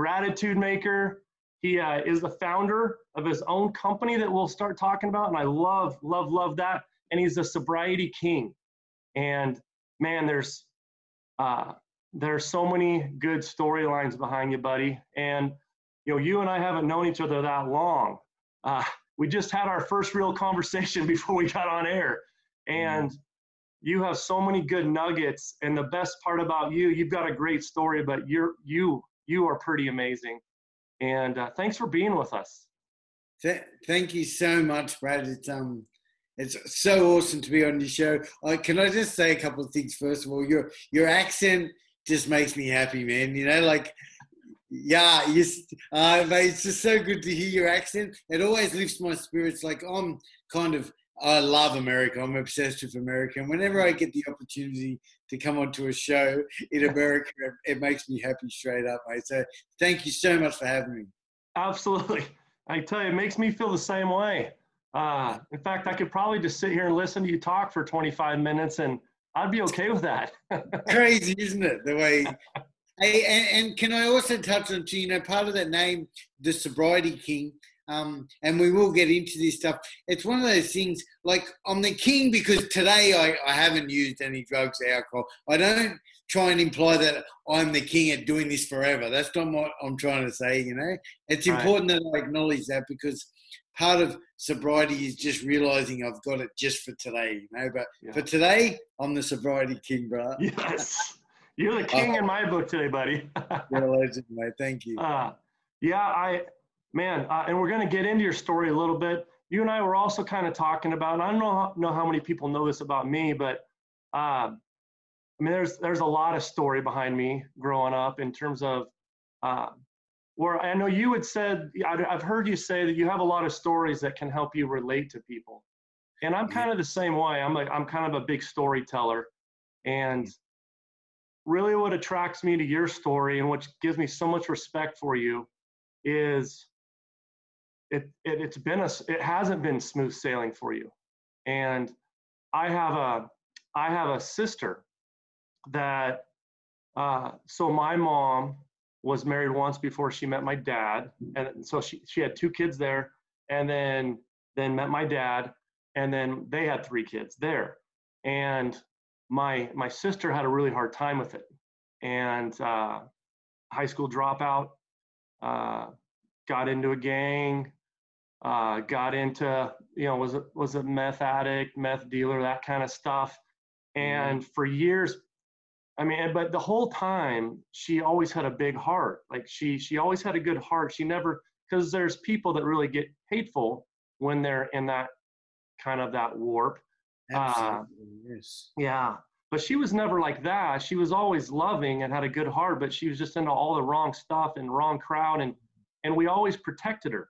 gratitude maker. He uh, is the founder of his own company that we'll start talking about, and I love, love, love that. And he's a sobriety king. And man, there's uh, there's so many good storylines behind you, buddy. And you know, you and I haven't known each other that long. Uh, we just had our first real conversation before we got on air, and you have so many good nuggets. And the best part about you, you've got a great story, but you're you you are pretty amazing. And uh, thanks for being with us. Thank you so much, Brad. It's um, it's so awesome to be on your show. Uh, can I just say a couple of things? First of all, your your accent just makes me happy, man. You know, like yeah, yes, uh, it's just so good to hear your accent. It always lifts my spirits. Like I'm kind of I love America. I'm obsessed with America. And whenever I get the opportunity to come onto a show in America, it makes me happy straight up, mate. So thank you so much for having me. Absolutely. I tell you, it makes me feel the same way. Uh, in fact, I could probably just sit here and listen to you talk for 25 minutes and I'd be okay with that. Crazy, isn't it? The way. Hey, and, and, can I also touch on, you know, part of that name, the Sobriety King, um, and we will get into this stuff. It's one of those things like I'm the king because today I, I haven't used any drugs or alcohol. I don't try and imply that I'm the king at doing this forever. That's not what I'm trying to say, you know. It's right. important that I acknowledge that because part of sobriety is just realizing I've got it just for today, you know. But yeah. for today, I'm the sobriety king, bro. Yes. You're the king uh, in my book today, buddy. you're a legend, mate. Thank you. Uh, yeah, I man, uh, and we're going to get into your story a little bit. You and I were also kind of talking about, and I don't know how, know how many people know this about me, but uh, I mean, there's there's a lot of story behind me growing up in terms of uh, where I know you had said, I've heard you say that you have a lot of stories that can help you relate to people, and I'm kind of the same way. I'm like I'm kind of a big storyteller, and really what attracts me to your story and what gives me so much respect for you is it, it it's been a it hasn't been smooth sailing for you. And i have a i have a sister that uh, so my mom was married once before she met my dad and so she, she had two kids there and then then met my dad and then they had three kids there. And my my sister had a really hard time with it. And uh, high school dropout uh, got into a gang uh, got into you know was a, was a meth addict meth dealer that kind of stuff mm-hmm. and for years i mean but the whole time she always had a big heart like she she always had a good heart she never because there's people that really get hateful when they're in that kind of that warp Absolutely. Uh, yes. yeah but she was never like that she was always loving and had a good heart but she was just into all the wrong stuff and wrong crowd and and we always protected her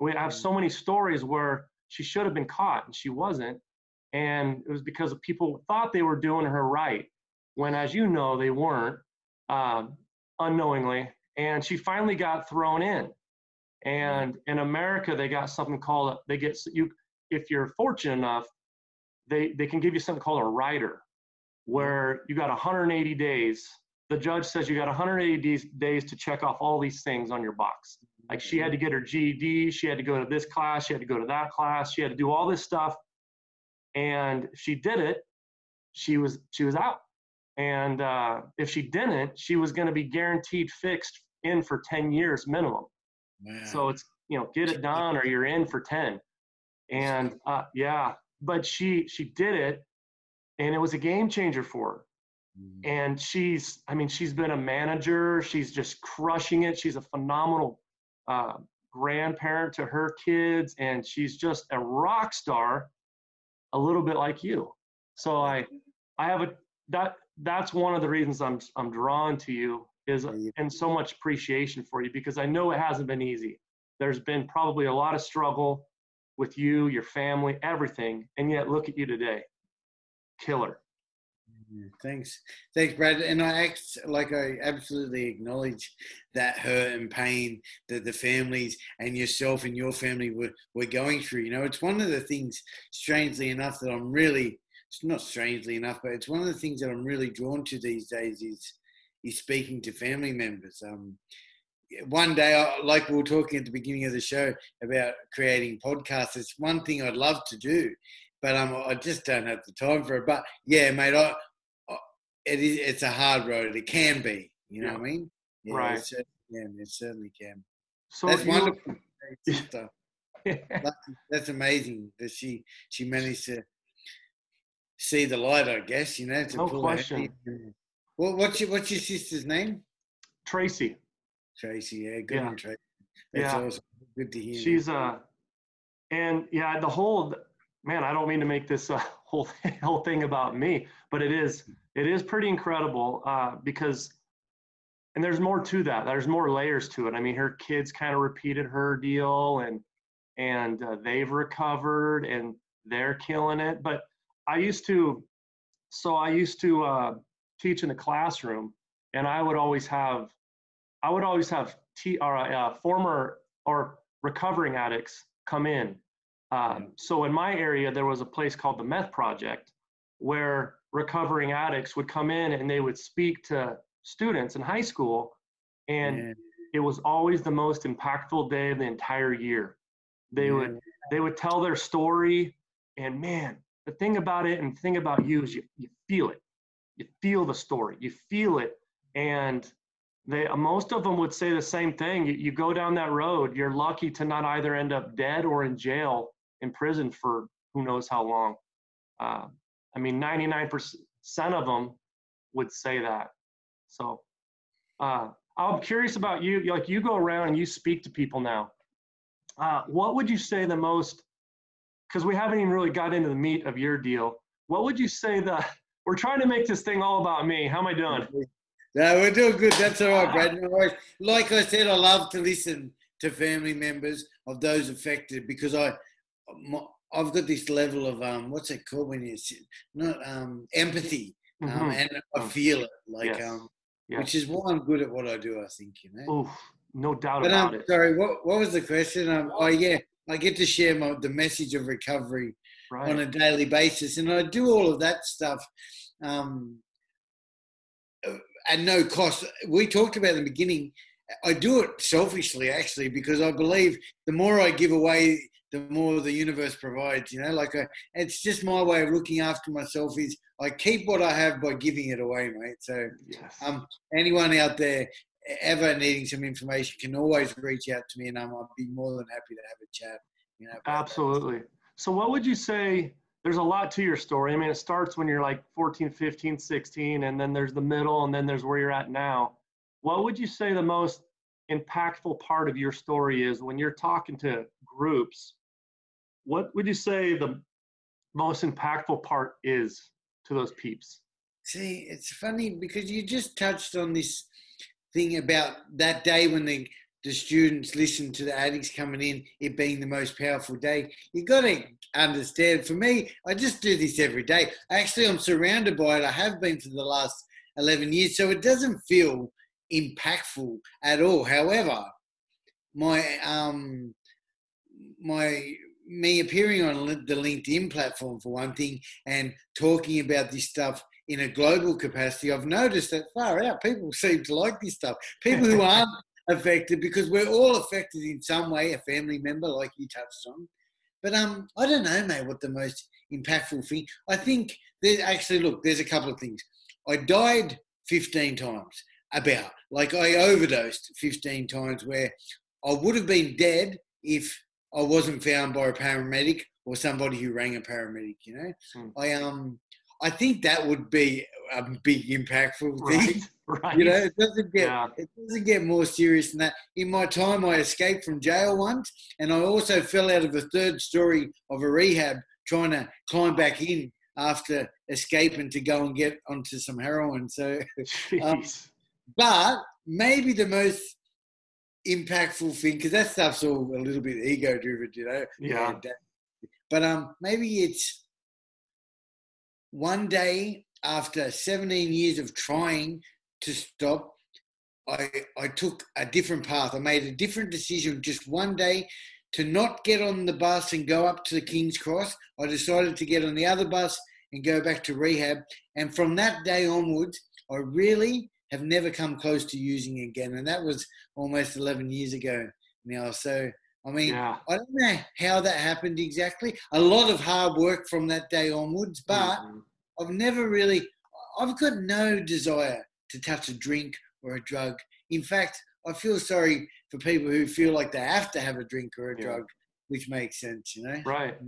we have so many mm. stories where she should have been caught and she wasn't. And it was because people thought they were doing her right, when, as you know, they weren't um, unknowingly. And she finally got thrown in. Mm. And in America, they got something called they get you if you're fortunate enough, they they can give you something called a rider, mm. where you got 180 days. The judge says you got 180 days, days to check off all these things on your box. Like she had to get her GED, she had to go to this class, she had to go to that class, she had to do all this stuff. And she did it, she was she was out. And uh, if she didn't, she was going to be guaranteed fixed in for 10 years minimum. Man. So it's you know get it done or you're in for 10. And uh, yeah, but she she did it, and it was a game changer for her mm. and she's i mean she's been a manager she's just crushing it she's a phenomenal uh, grandparent to her kids, and she's just a rock star, a little bit like you. So I, I have a that that's one of the reasons I'm I'm drawn to you is and so much appreciation for you because I know it hasn't been easy. There's been probably a lot of struggle with you, your family, everything, and yet look at you today, killer. Thanks, thanks, Brad. And I act like I absolutely acknowledge that hurt and pain that the families and yourself and your family were were going through. You know, it's one of the things, strangely enough, that I'm really it's not strangely enough, but it's one of the things that I'm really drawn to these days is is speaking to family members. Um, one day, like we were talking at the beginning of the show about creating podcasts, it's one thing I'd love to do, but um, I just don't have the time for it. But yeah, mate, I, it is it's a hard road. It can be, you know yeah. what I mean? Yeah, right. It certainly can. It certainly can. So that's wonderful. that's, that's amazing that she she managed to see the light. I guess you know. To no question. What, what's your what's your sister's name? Tracy. Tracy, yeah, good yeah. Tracy. That's yeah. awesome. Good to hear. She's uh, and yeah, the whole man. I don't mean to make this a whole whole thing about me, but it is it is pretty incredible uh, because, and there's more to that. There's more layers to it. I mean, her kids kind of repeated her deal, and and uh, they've recovered and they're killing it. But I used to, so I used to uh, teach in the classroom, and I would always have I would always have t- or, uh, former or recovering addicts come in. Um, so in my area, there was a place called the Meth Project where recovering addicts would come in and they would speak to students in high school. And yeah. it was always the most impactful day of the entire year. They yeah. would they would tell their story, and man, the thing about it and the thing about you is you, you feel it. You feel the story. You feel it. And they most of them would say the same thing. You, you go down that road, you're lucky to not either end up dead or in jail, in prison for who knows how long. Uh, I mean, 99% of them would say that. So uh, I'm curious about you. Like you go around and you speak to people now. Uh, what would you say the most? Because we haven't even really got into the meat of your deal. What would you say the? We're trying to make this thing all about me. How am I doing? No, we're doing good. That's all right, Brad. No. Like I said, I love to listen to family members of those affected because I, I've got this level of um, what's it called when you not um, empathy, um, mm-hmm. and I feel it like yes. um, yes. which is why I'm good at what I do. I think you know. Oof, no doubt but, about um, it. Sorry, what what was the question? Um, oh yeah, I get to share my, the message of recovery right. on a daily basis, and I do all of that stuff. Um, at no cost. We talked about in the beginning. I do it selfishly, actually, because I believe the more I give away, the more the universe provides. You know, like a, it's just my way of looking after myself. Is I keep what I have by giving it away, mate. So, yes. um, anyone out there ever needing some information can always reach out to me, and i will be more than happy to have a chat. You know, absolutely. That. So, what would you say? there's a lot to your story. I mean, it starts when you're like 14, 15, 16, and then there's the middle, and then there's where you're at now. What would you say the most impactful part of your story is when you're talking to groups? What would you say the most impactful part is to those peeps? See, it's funny because you just touched on this thing about that day when the the students listen to the addicts coming in, it being the most powerful day. You got to understand. For me, I just do this every day. Actually, I'm surrounded by it. I have been for the last 11 years, so it doesn't feel impactful at all. However, my um my me appearing on the LinkedIn platform for one thing and talking about this stuff in a global capacity, I've noticed that far out people seem to like this stuff. People who aren't affected because we're all affected in some way, a family member, like you touched on. But um, I don't know, mate, what the most impactful thing. I think there's actually look, there's a couple of things. I died 15 times, about like I overdosed 15 times, where I would have been dead if I wasn't found by a paramedic or somebody who rang a paramedic. You know, mm. I um, I think that would be a big impactful thing. Right, right. You know, it doesn't get yeah. it doesn't get more serious than that. In my time, I escaped from jail once, and I also fell out of a third story of a rehab trying to climb back in after escaping to go and get onto some heroin. So, um, but maybe the most impactful thing because that stuff's all a little bit ego driven, you know. Yeah. But um, maybe it's one day after 17 years of trying to stop, I, I took a different path. I made a different decision just one day to not get on the bus and go up to the King's Cross. I decided to get on the other bus and go back to rehab. And from that day onwards, I really have never come close to using again, and that was almost 11 years ago now. So I mean, Yeah. I don't know how that happened exactly. A lot of hard work from that day onwards, but Mhm. I've never really, I've got no desire to touch a drink or a drug. In fact, I feel sorry for people who feel like they have to have a drink or a Yeah. drug, which makes sense, you know? Right.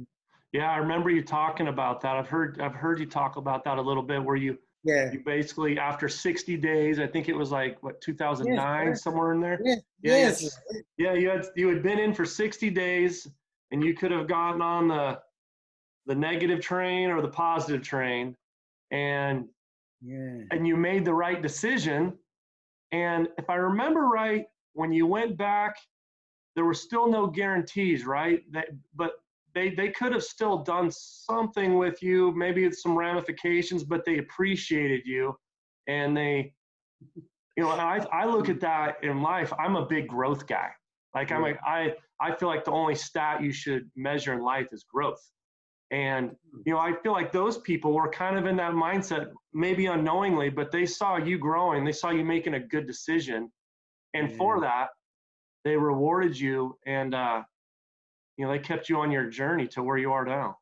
Yeah, I remember you talking about that. I've heard I've heard you talk about that a little bit where you Yeah. you basically after 60 days, I think it was like what 2009 correct. somewhere in there. Yeah. Yeah, yes. yes. Yeah, you had you had been in for 60 days and you could have gotten on the the negative train or the positive train and Yeah. and you made the right decision. And if I remember right, when you went back, there were still no guarantees, right? That, but they they could have still done something with you, maybe it's some ramifications, but they appreciated you, and they, you know, I I look at that in life. I'm a big growth guy. Like I'm like I I feel like the only stat you should measure in life is growth. And you know, I feel like those people were kind of in that mindset, maybe unknowingly, but they saw you growing, they saw you making a good decision, and for that, they rewarded you, and uh, you know, they kept you on your journey to where you are now.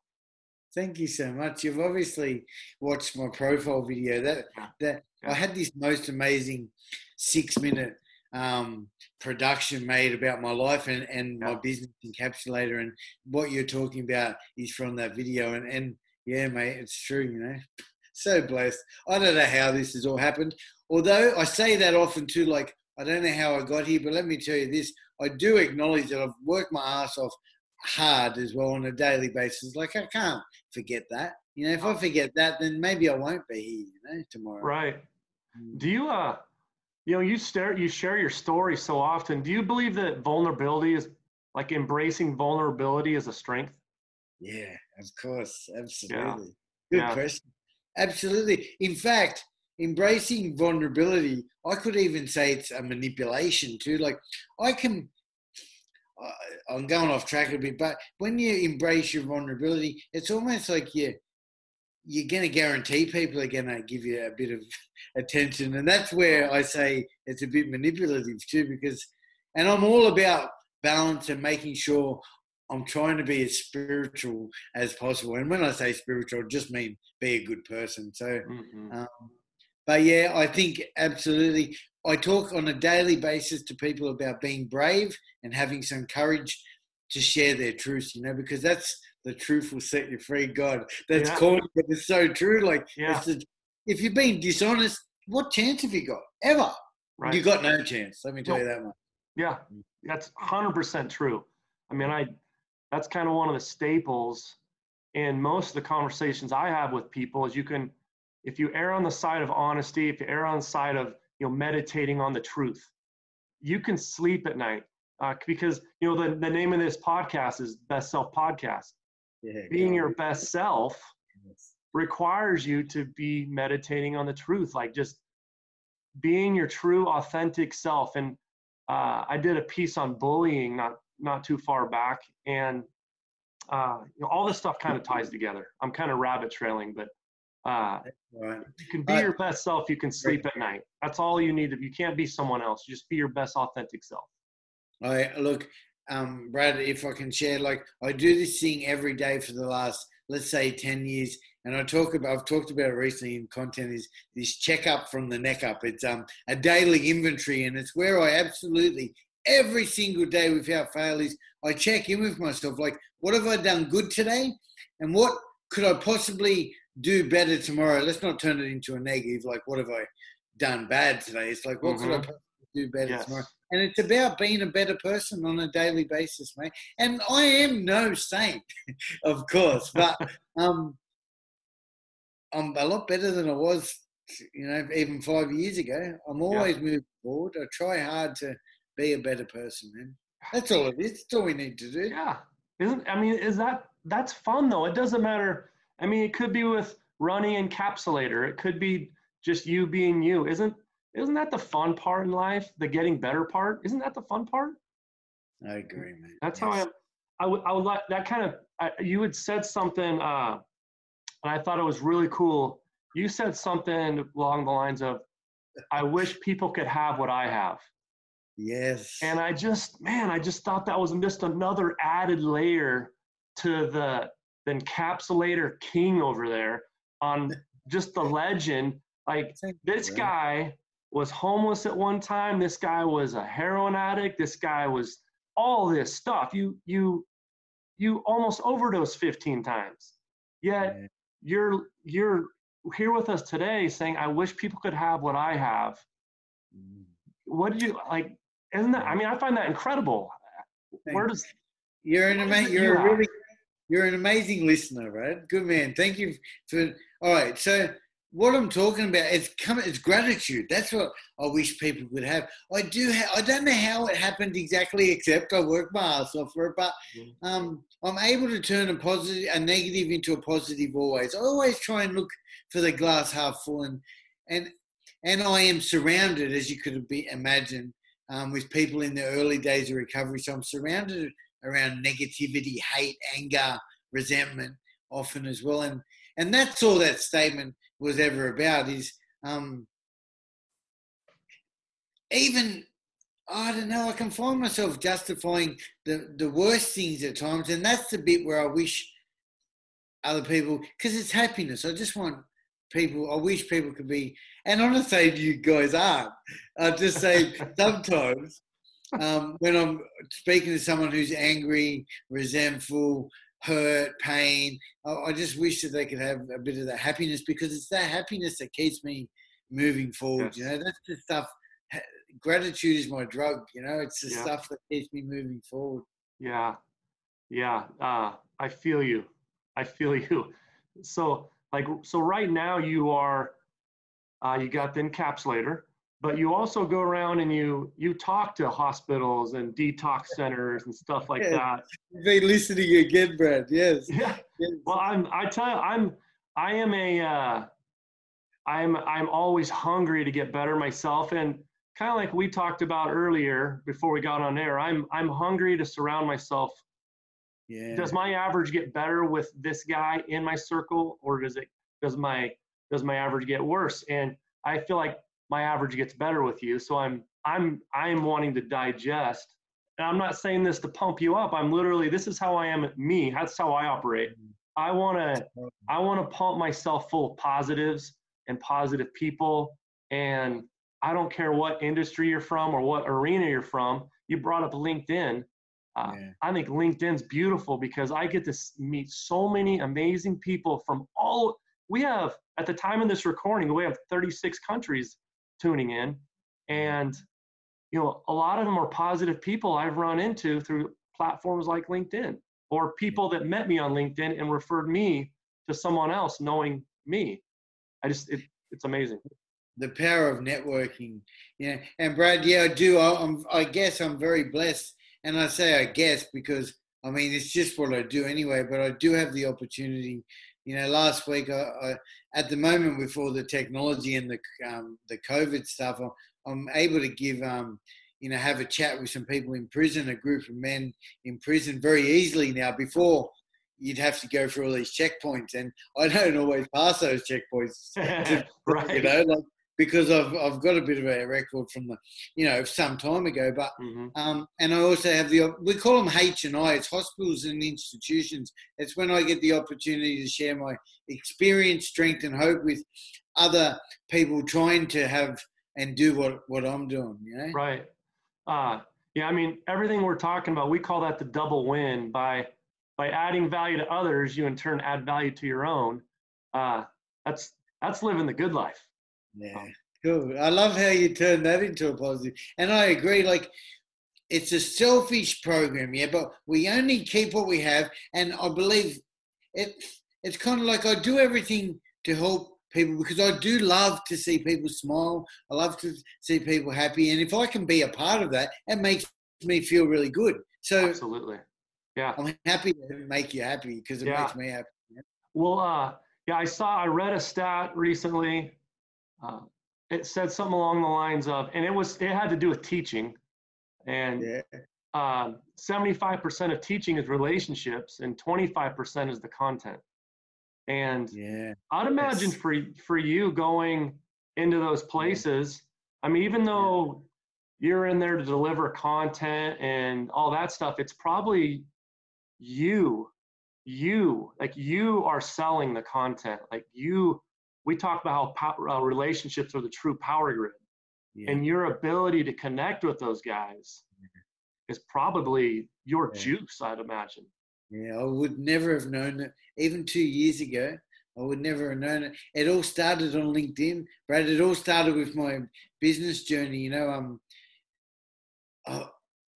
Thank you so much. You've obviously watched my profile video. That that. I had this most amazing six minute um, production made about my life and, and my business encapsulator and what you're talking about is from that video and, and yeah mate it's true you know so blessed i don't know how this has all happened although i say that often too like i don't know how i got here but let me tell you this i do acknowledge that i've worked my ass off hard as well on a daily basis like i can't forget that you know if i forget that then maybe i won't be here you know tomorrow Right. Mm. Do you uh, you know, you stare, you share your story so often. Do you believe that vulnerability is like embracing vulnerability as a strength? Yeah, of course. Absolutely. Good Yeah. question. Absolutely. In fact, embracing vulnerability, I could even say it's a manipulation too. Like, I can, I'm going off track a bit, but when you embrace your vulnerability, it's almost like you, you're going to guarantee people are going to give you a bit of attention. And that's where I say it's a bit manipulative too, because, and I'm all about balance and making sure I'm trying to be as spiritual as possible. And when I say spiritual, I just mean be a good person. So, Mhm. um, but yeah, I think absolutely. I talk on a daily basis to people about being brave and having some courage to share their truth, you know, because that's the truth will set you free. God, that's Yeah. corny, but it's so true. Like, Yeah. it's the, if you're being dishonest, what chance have you got? Ever? Right. You got no chance. Let me tell No. you that much. Yeah, that's 100% true. I mean, I that's kind of one of the staples in most of the conversations I have with people is you can if you err on the side of honesty, if you err on the side of, you know, meditating on the truth, you can sleep at night. Uh, because you know the, the name of this podcast is Best Self Podcast. Yeah. Being go your best self Yes. requires you to be meditating on the truth, like just being your true, authentic self. And uh, I did a piece on bullying not not too far back, and uh, you know, all this stuff kind of ties together. I'm kind of rabbit trailing, but uh, Right. you can be Uh, your best self. You can sleep at night. That's all you need. To, you can't be someone else. Just be your best authentic self. I look, um, Brad, if I can share, like I do this thing every day for the last, let's say, ten years, and I talk about, I've talked about it recently in content is this checkup from the neck up. It's um a daily inventory, and it's where I absolutely every single day without fail is I check in with myself, like what have I done good today, and what could I possibly do better tomorrow? Let's not turn it into a negative, like what have I done bad today? It's like what could I Mhm. do better Yes. tomorrow? And it's about being a better person on a daily basis, mate. And I am no saint, of course, but um, I'm a lot better than I was, you know, even five years ago. I'm always moving forward. I try hard to be a better person, man. That's all it is. That's all we need to do. Yeah. Isn't I mean, is that that's fun though? It doesn't matter. I mean, it could be with running encapsulator. It could be just you being you. Isn't isn't that the fun part in life? The getting better part? Isn't that the fun part? I agree, man. That's how I. I would I would like that kind of I, you had said something uh and I thought it was really cool. You said something along the lines of I wish people could have what I have. Yes. And I just, man, I just thought that was just another added layer to the, the encapsulator king over there on just the legend. Like this guy was homeless at one time. This guy was a heroin addict. This guy was all this stuff. You you you almost overdosed 15 times. Yet you're you're here with us today saying, I wish people could have what I have. Mm. What do you like? Isn't that? I mean, I find that incredible. Where does you're an amazing, you're a really, you're an amazing listener, right? Good man. Thank you for. All right, so what I'm talking about is come, it's gratitude. That's what I wish people could have. I do. Ha- I don't know how it happened exactly, except I worked my ass off for it. But mm. um, I'm able to turn a positive, a negative into a positive always. I always try and look for the glass half full, and and and I am surrounded, as you could be imagine, um, with people in the early days of recovery. So I'm surrounded around negativity, hate, anger, resentment, often as well, and and that's all that statement was ever about. Is um, even I don't know. I can find myself justifying the the worst things at times, and that's the bit where I wish other people because it's happiness. I just want people. I wish people could be, and not you guys aren't. I just say sometimes um, when I'm speaking to someone who's angry, resentful, hurt, pain, I, I, just wish that they could have a bit of that happiness because it's that happiness that keeps me moving forward. Yes. You know, that's the stuff. Gratitude is my drug. You know, it's the yeah. stuff that keeps me moving forward. Yeah, yeah. Uh, I feel you. I feel you. So like so right now you are uh, you got the encapsulator but you also go around and you you talk to hospitals and detox centers and stuff like that. They listening again brad. Yes. Yeah. Yes. well i'm i tell you i'm i am a uh, i'm i'm always hungry to get better myself. And kind of like we talked about earlier before we got on air i'm i'm hungry to surround myself. Yeah. Does my average get better with this guy in my circle, or does it does my does my average get worse? And I feel like my average gets better with you. So I'm I'm I'm wanting to digest. And I'm not saying this to pump you up. I'm literally this is how I am me. That's how I operate. Mm-hmm. I want to I want to pump myself full of positives and positive people and I don't care what industry you're from or what arena you're from. You brought up LinkedIn. Uh, yeah. I think LinkedIn's beautiful because I get to meet so many amazing people from all. We have at the time of this recording, we have 36 countries tuning in, and you know a lot of them are positive people I've run into through platforms like LinkedIn or people that met me on LinkedIn and referred me to someone else knowing me. I just it, it's amazing. The power of networking, yeah. And Brad, yeah, I do. I, I'm, I guess I'm very blessed and I say I guess because I mean it's just what I do anyway. But I do have the opportunity. You know, last week, I, I at the moment with all the technology and the um, the COVID stuff, I'm, I'm able to give um, you know have a chat with some people in prison, a group of men in prison, very easily now. Before you'd have to go through all these checkpoints, and I don't always pass those checkpoints. right. You know, like because I've I've got a bit of a record from the you know some time ago. But mm-hmm. um, and I also have the we call them H and I. It's hospitals and institutions. It's when I get the opportunity to share my experience, strength, and hope with other people trying to have and do what what I'm doing. You know. Right. Uh, yeah. I mean, everything we're talking about, we call that the double win by by adding value to others. You in turn add value to your own. Uh, that's that's living the good life. Yeah, cool. I love how you turn that into a positive. And I agree, like, it's a selfish program, yeah, but we only keep what we have. And I believe it, it's kind of like I do everything to help people because I do love to see people smile. I love to see people happy. And if I can be a part of that, it makes me feel really good. So, absolutely. Yeah. I'm happy to make you happy because it yeah. makes me happy. Yeah? Well, uh, yeah, I saw, I read a stat recently uh, it said something along the lines of, and it was it had to do with teaching, and yeah. uh, 75% of teaching is relationships, and 25% is the content. And yeah, I'd imagine for for you going into those places, I mean, even though you're in there to deliver content and all that stuff, it's probably you, you, like you are selling the content. Like you, we talk about how power, uh, relationships are the true power grid. Yeah. And your ability to connect with those guys is probably your yeah. juice, I'd imagine. Yeah, I would never have known that. Even two years ago, I would never have known it. It all started on LinkedIn, Brad. It all started with my business journey. You know, um, I,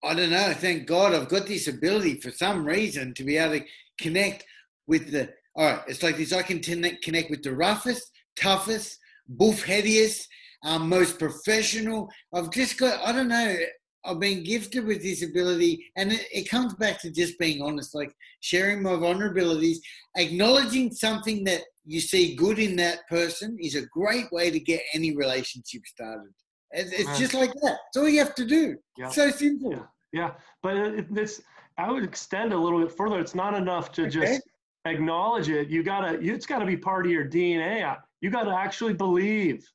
I don't know. Thank God I've got this ability for some reason to be able to connect with the. All right, it's like this. I can connect with the roughest, toughest, bullheadiest, um, most professional. I've just got. I don't know. I've been gifted with this ability, and it, it, comes back to just being honest, like sharing my vulnerabilities, acknowledging something that you see good in that person is a great way to get any relationship started. It's, it's just like that. It's all you have to do. Yeah. so simple. Yeah, yeah. but it, it's. I would extend a little bit further. It's not enough to okay. just acknowledge it. You gotta. You, it's got to be part of your DNA. You got to actually believe.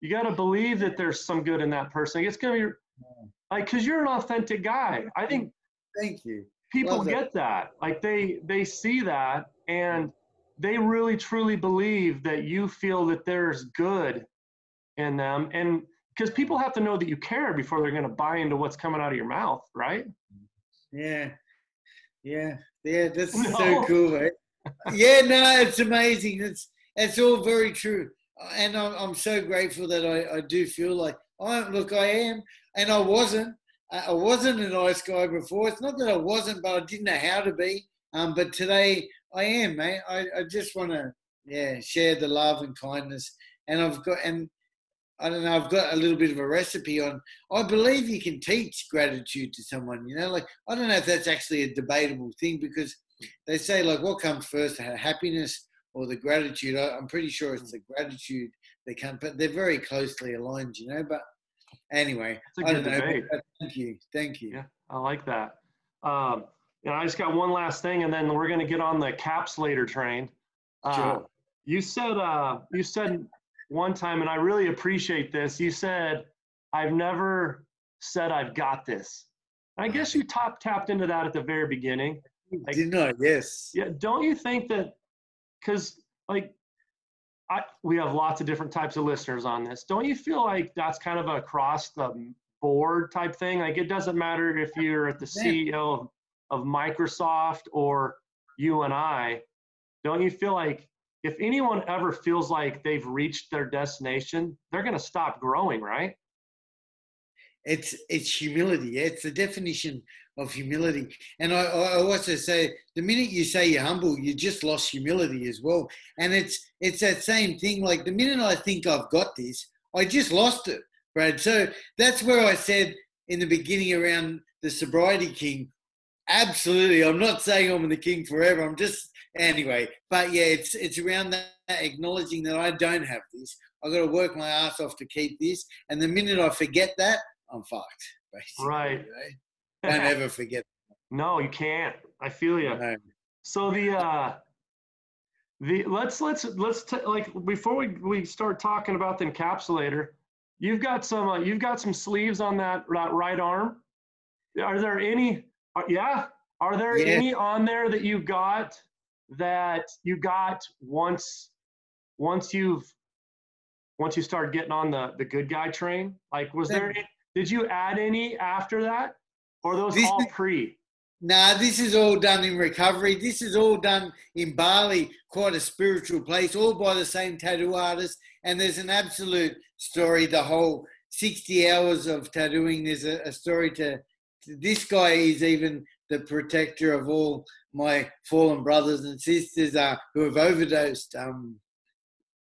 You got to believe that there's some good in that person. It's gonna be like because you're an authentic guy. I think. Thank you. People Love get that. Like they they see that and they really truly believe that you feel that there's good in them and because people have to know that you care before they're going to buy into what's coming out of your mouth right yeah yeah yeah that's no. so cool right? yeah no it's amazing it's it's all very true and i'm, I'm so grateful that I, I do feel like I look I am and I wasn't I wasn't a nice guy before it's not that I wasn't but I didn't know how to be um, but today I am, mate. I, I just want to, yeah, share the love and kindness. And I've got, and I don't know, I've got a little bit of a recipe on. I believe you can teach gratitude to someone. You know, like I don't know if that's actually a debatable thing because they say like, what comes first, happiness or the gratitude? I, am pretty sure it's the gratitude they come, but they're very closely aligned. You know, but anyway, I don't know. Thank you, thank you. Yeah, I like that. Um, and I just got one last thing, and then we're going to get on the capsulator train. Uh, sure. You said uh, you said one time, and I really appreciate this. You said, "I've never said I've got this." I guess you top tapped into that at the very beginning. Like, Did not? Yes. Yeah. Don't you think that? Because like, I we have lots of different types of listeners on this. Don't you feel like that's kind of a across the board type thing? Like it doesn't matter if you're at the CEO of of Microsoft or you and I, don't you feel like if anyone ever feels like they've reached their destination, they're going to stop growing, right? It's it's humility. It's the definition of humility. And I, I also say the minute you say you're humble, you just lost humility as well. And it's it's that same thing. Like the minute I think I've got this, I just lost it, Brad. So that's where I said in the beginning around the sobriety king, Absolutely. I'm not saying I'm the king forever. I'm just anyway. But yeah, it's it's around that acknowledging that I don't have this. I've got to work my ass off to keep this. And the minute I forget that, I'm fucked. Basically, right. You know? Don't ever forget. No, you can't. I feel you. No. So the uh the let's let's let's t- like before we we start talking about the encapsulator, you've got some uh, you've got some sleeves on that, that right arm. Are there any uh, yeah. Are there any on there that you got that you got once once you've once you start getting on the the good guy train? Like, was there? Did you add any after that, or those this all is, pre? Nah, this is all done in recovery. This is all done in Bali, quite a spiritual place, all by the same tattoo artist. And there's an absolute story. The whole 60 hours of tattooing. There's a, a story to this guy is even the protector of all my fallen brothers and sisters uh, who have overdosed. Um,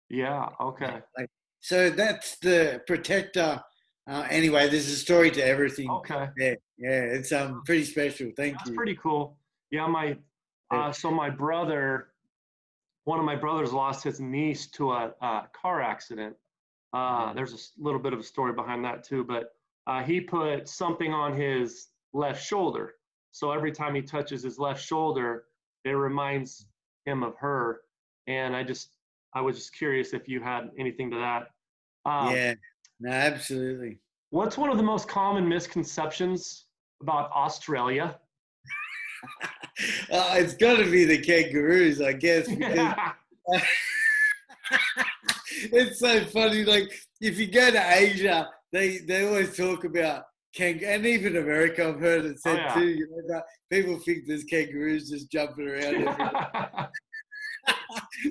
yeah. Okay. Like, so that's the protector. Uh, anyway, there's a story to everything. Okay. Yeah. Yeah. It's um pretty special. Thank that's you. pretty cool. Yeah. My uh, so my brother, one of my brothers lost his niece to a, a car accident. Uh, mm-hmm. there's a little bit of a story behind that too, but uh, he put something on his left shoulder. So every time he touches his left shoulder, it reminds him of her. And I just, I was just curious if you had anything to that. Um, yeah. No, absolutely. What's one of the most common misconceptions about Australia? uh, it's got to be the kangaroos, I guess. Because it's so funny. Like if you go to Asia, they they always talk about kang and even America. I've heard it said oh, yeah. too. You know, people think there's kangaroos just jumping around.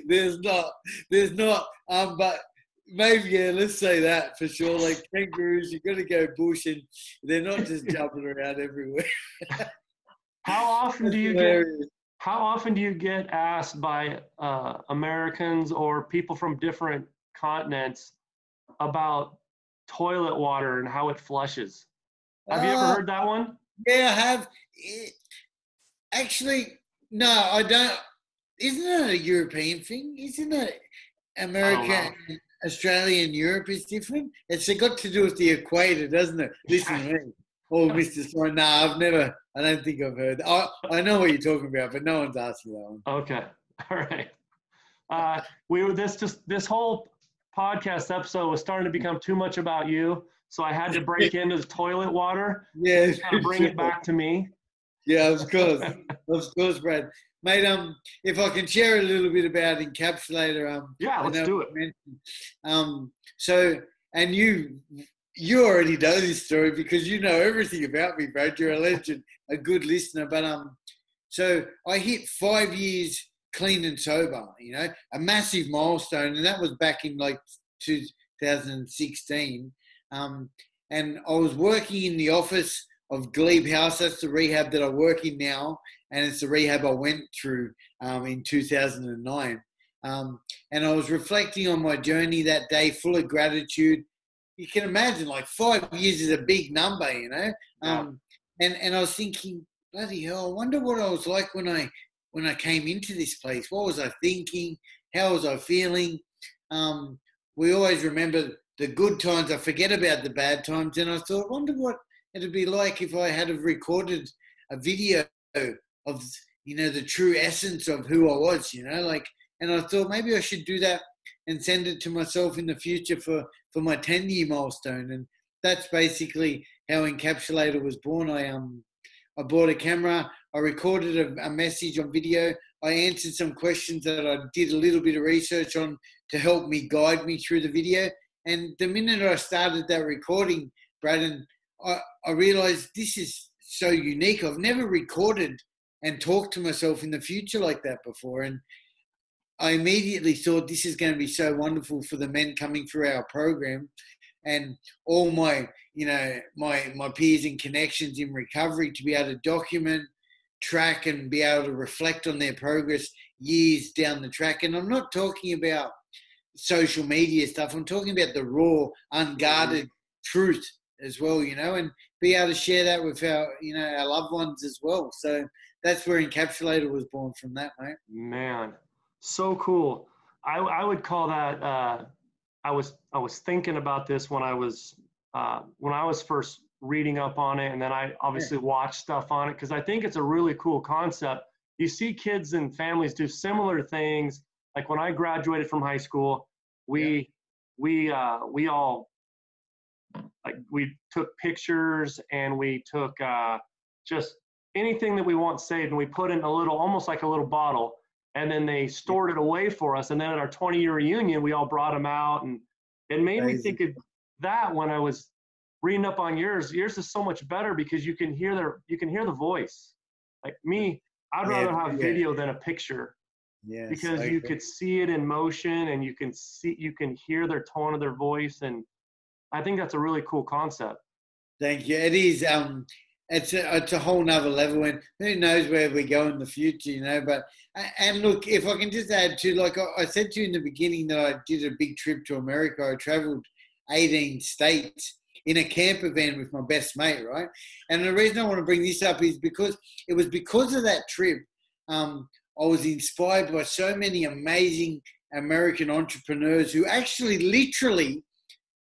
there's not. There's not. Um, but maybe yeah, let's say that for sure. Like kangaroos, you got to go bushing. They're not just jumping around everywhere. How often do you get? How often do you get asked by uh, Americans or people from different continents about toilet water and how it flushes? Have you ever uh, heard that one? Yeah, I have. It, actually, no, I don't. Isn't it a European thing? Isn't it America, Australia, and Europe is different? It's got to do with the equator, doesn't it? Listen to me. Oh, Mr. Sorry, no, I've never, I don't think I've heard. I, I know what you're talking about, but no one's asked me that one. Okay. All right. Uh, we were this just this whole podcast episode was starting to become too much about you, so I had to break into the toilet water. Yeah, kind of bring sure. it back to me. Yeah, of course, of course, Brad. Mate, um, if I can share a little bit about Encapsulator, um, yeah, let's do it. Um, so, and you, you already know this story because you know everything about me, Brad. You're a legend, a good listener. But um, so I hit five years clean and sober. You know, a massive milestone, and that was back in like 2016. Um, and I was working in the office of Glebe House. That's the rehab that I work in now, and it's the rehab I went through um, in 2009. Um, and I was reflecting on my journey that day, full of gratitude. You can imagine, like five years is a big number, you know. Um, and and I was thinking, bloody hell, I wonder what I was like when I when I came into this place. What was I thinking? How was I feeling? Um, we always remember the good times. I forget about the bad times. And I thought, I wonder what it'd be like if I had recorded a video of, you know, the true essence of who I was, you know, like, and I thought maybe I should do that and send it to myself in the future for, for my 10 year milestone. And that's basically how Encapsulator was born. I, um, I bought a camera. I recorded a, a, message on video. I answered some questions that I did a little bit of research on to help me guide me through the video. And the minute I started that recording, Braden, I, I realized this is so unique. I've never recorded and talked to myself in the future like that before. And I immediately thought this is going to be so wonderful for the men coming through our program and all my, you know, my my peers and connections in recovery to be able to document track and be able to reflect on their progress years down the track. And I'm not talking about social media stuff. I'm talking about the raw, unguarded mm-hmm. truth as well, you know, and be able to share that with our, you know, our loved ones as well. So that's where Encapsulator was born from that, mate. Man, so cool. I, I would call that, uh, I was, I was thinking about this when I was, uh, when I was first reading up on it, and then I obviously watched stuff on it because I think it's a really cool concept. You see kids and families do similar things. Like when I graduated from high school, we yeah. we uh, we all like we took pictures and we took uh, just anything that we want saved and we put in a little almost like a little bottle and then they stored it away for us and then at our 20 year reunion we all brought them out and it made Amazing. me think of that when i was reading up on yours, yours is so much better because you can hear their you can hear the voice. Like me, I'd rather yeah, have yeah. video than a picture. Yes, because you could see it in motion and you can see you can hear their tone of their voice and I think that's a really cool concept. Thank you. It is um it's a, it's a whole nother level and who knows where we go in the future, you know. But and look, if I can just add to like I said to you in the beginning that I did a big trip to America. I traveled 18 states in a camper van with my best mate, right? And the reason I want to bring this up is because it was because of that trip. Um, I was inspired by so many amazing American entrepreneurs who actually literally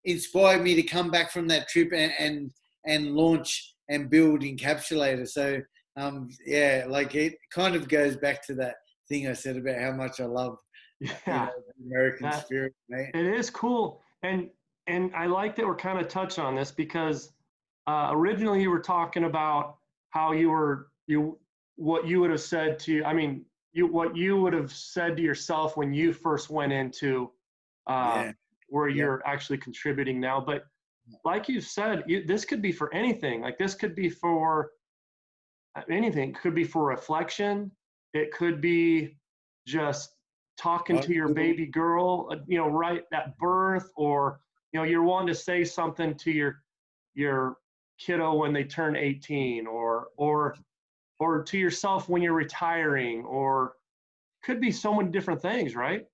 inspired me to come back from that trip and and, and launch and build Encapsulator. So um, yeah, like it kind of goes back to that thing I said about how much I love yeah. You know, American that, spirit, mate. It is cool. And and I like that we're kind of touching on this because uh, originally you were talking about how you were you what you would have said to I mean you what you would have said to yourself when you first went into uh, yeah. Where yeah. you're actually contributing now. But like you said, you, this could be for anything. Like this could be for uh, anything. It could be for reflection. It could be just talking to your baby girl, uh, you know, right at birth, or you know, you're wanting to say something to your your kiddo when they turn 18, or or or to yourself when you're retiring, or could be so many different things, right?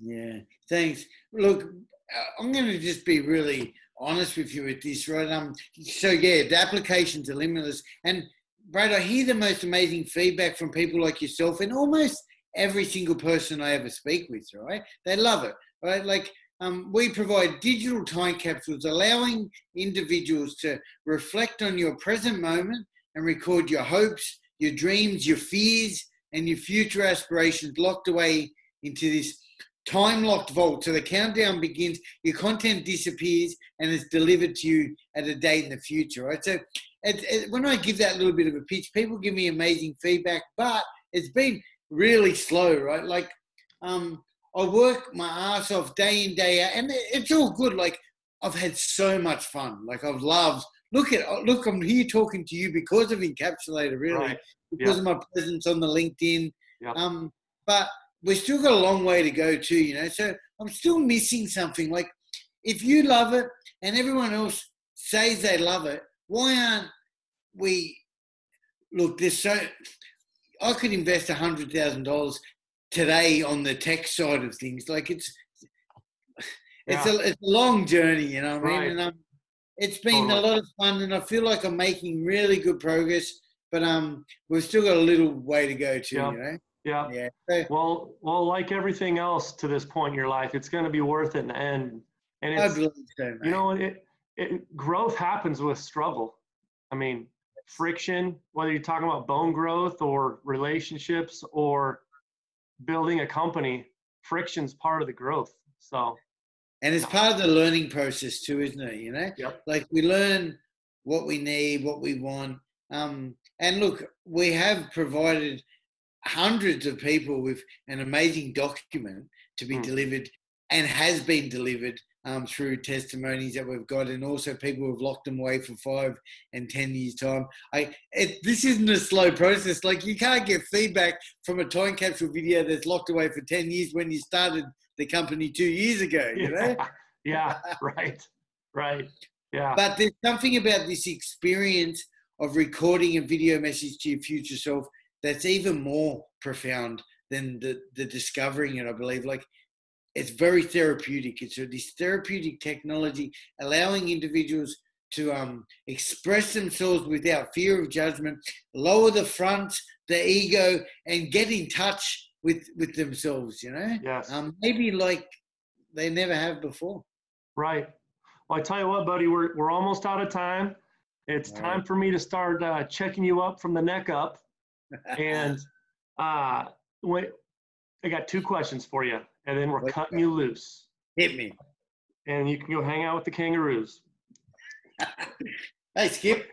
Yeah, thanks. Look, uh, I'm going to just be really honest with you with this, right? Um, so yeah, the applications are limitless, and Brad, I hear the most amazing feedback from people like yourself, and almost every single person I ever speak with, right? They love it, right? Like um, we provide digital time capsules allowing individuals to reflect on your present moment and record your hopes, your dreams, your fears, and your future aspirations locked away into this time locked vault. So the countdown begins, your content disappears, and it's delivered to you at a date in the future, right? So it, it, when I give that little bit of a pitch, people give me amazing feedback, but it's been really slow, right? Like, um, I work my ass off day in, day out, and it's all good. Like, I've had so much fun. Like, I've loved. Look at look, I'm here talking to you because of Encapsulator, really, right. because of my presence on the LinkedIn. Um, but we've still got a long way to go too, you know. So I'm still missing something. Like, if you love it and everyone else says they love it, why aren't we? Look, there's so I could invest a hundred thousand dollars today on the tech side of things. Like it's it's yeah. a it's a long journey, you know what I mean? And um, it's been totally. a lot of fun, and I feel like I'm making really good progress. But um, we've still got a little way to go too, yeah. you know. Yeah. Yeah. Well, well, like everything else to this point in your life, it's going to be worth it in the end. And it's, so, you know, it, it growth happens with struggle. I mean, friction, whether you're talking about bone growth or relationships or building a company, friction's part of the growth. So, and it's part of the learning process too, isn't it? You know, yep. like we learn what we need, what we want. Um, and look, we have provided hundreds of people with an amazing document to be mm. delivered and has been delivered um, through testimonies that we've got, and also people who've locked them away for five and ten years' time. I it, this isn't a slow process. Like you can't get feedback from a time capsule video that's locked away for ten years when you started the company two years ago. You know? Yeah, yeah right, right, yeah. But there's something about this experience of recording a video message to your future self that's even more profound than the the discovering it. I believe like it's very therapeutic. It's a, this therapeutic technology allowing individuals to um, express themselves without fear of judgment, lower the front, the ego, and get in touch with with themselves. You know, yes. Um, maybe like they never have before. Right. Well, I tell you what, buddy, we're we're almost out of time. It's time for me to start uh, checking you up from the neck up, and uh, when, I got two questions for you and then we're cutting you loose. Hit me. And you can go hang out with the kangaroos. hey, Skip.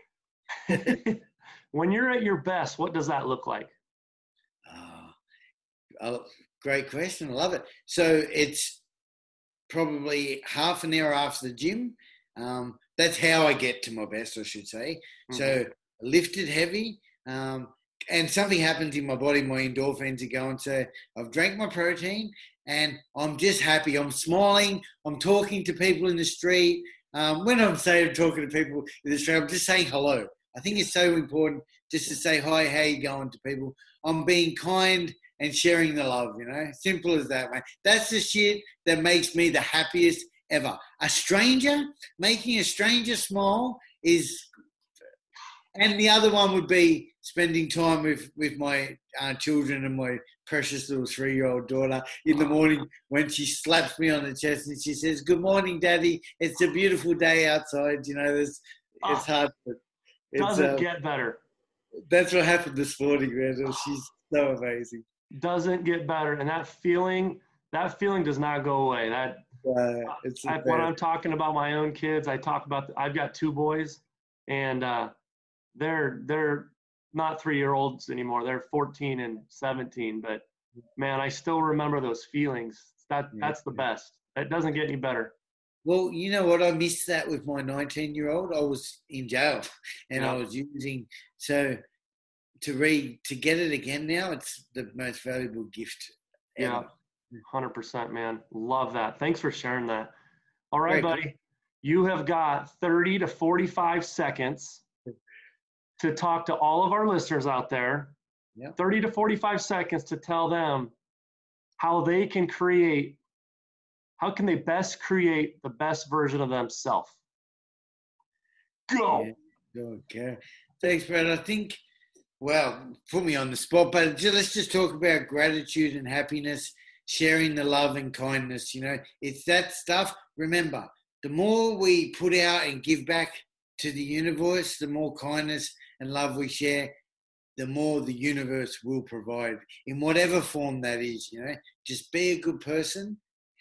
when you're at your best, what does that look like? Oh, oh, great question. I love it. So it's probably half an hour after the gym. Um, that's how I get to my best, I should say. Mm-hmm. So lifted heavy, um, and something happens in my body. My endorphins are going. So I've drank my protein, and I'm just happy. I'm smiling. I'm talking to people in the street. Um, when I'm saying talking to people in the street, I'm just saying hello. I think it's so important just to say hi, how you going to people. I'm being kind and sharing the love. You know, simple as that, man. That's the shit that makes me the happiest ever. A stranger making a stranger smile is, and the other one would be spending time with with my uh, children and my precious little three year old daughter in the morning when she slaps me on the chest and she says, Good morning, Daddy. It's a beautiful day outside. You know, it's oh, hard. But it's, doesn't uh, get better. That's what happened this morning, man. She's so amazing. Doesn't get better. And that feeling, that feeling does not go away. That uh, it's I, when I'm talking about my own kids, I talk about I've got two boys, and uh, they're they're not three year olds anymore. They're 14 and 17. But man, I still remember those feelings. That that's the best. It doesn't get any better. Well, you know what? I missed that with my 19 year old. I was in jail and Yeah. I was using so to read to get it again now. It's the most valuable gift. Yeah. Hundred percent, man. Love that. Thanks for sharing that. All right, Great. buddy. You have got 30 to 45 seconds to talk to all of our listeners out there. Yep. 30 to 45 seconds to tell them how they can create, how can they best create the best version of themselves. Go. Yeah. Okay. Thanks, Brad. I think, well, put me on the spot, but let's just talk about gratitude and happiness, sharing the love and kindness. You know, it's that stuff. Remember, the more we put out and give back to the universe, the more kindness and love we share, the more the universe will provide in whatever form that is. You know, just be a good person.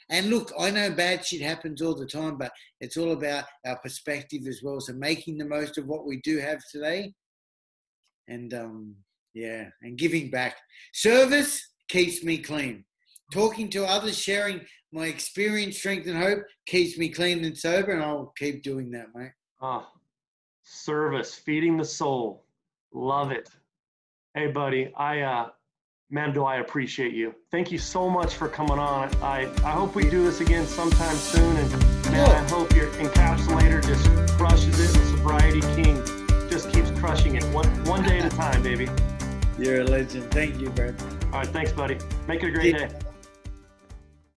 And look, I know bad shit happens all the time, but it's all about our perspective as well. So making the most of what we do have today, and um, yeah, and giving back. Service keeps me clean. Talking to others, sharing my experience, strength, and hope keeps me clean and sober, and I'll keep doing that, mate. Oh, service, feeding the soul. Love it. Hey, buddy, I, uh, man, do I appreciate you. Thank you so much for coming on. I, I hope we do this again sometime soon. And man, I hope your encapsulator just crushes it. The sobriety king just keeps crushing it one, one day at a time, baby. You're a legend. Thank you, Brad. All right, thanks, buddy. Make it a great day.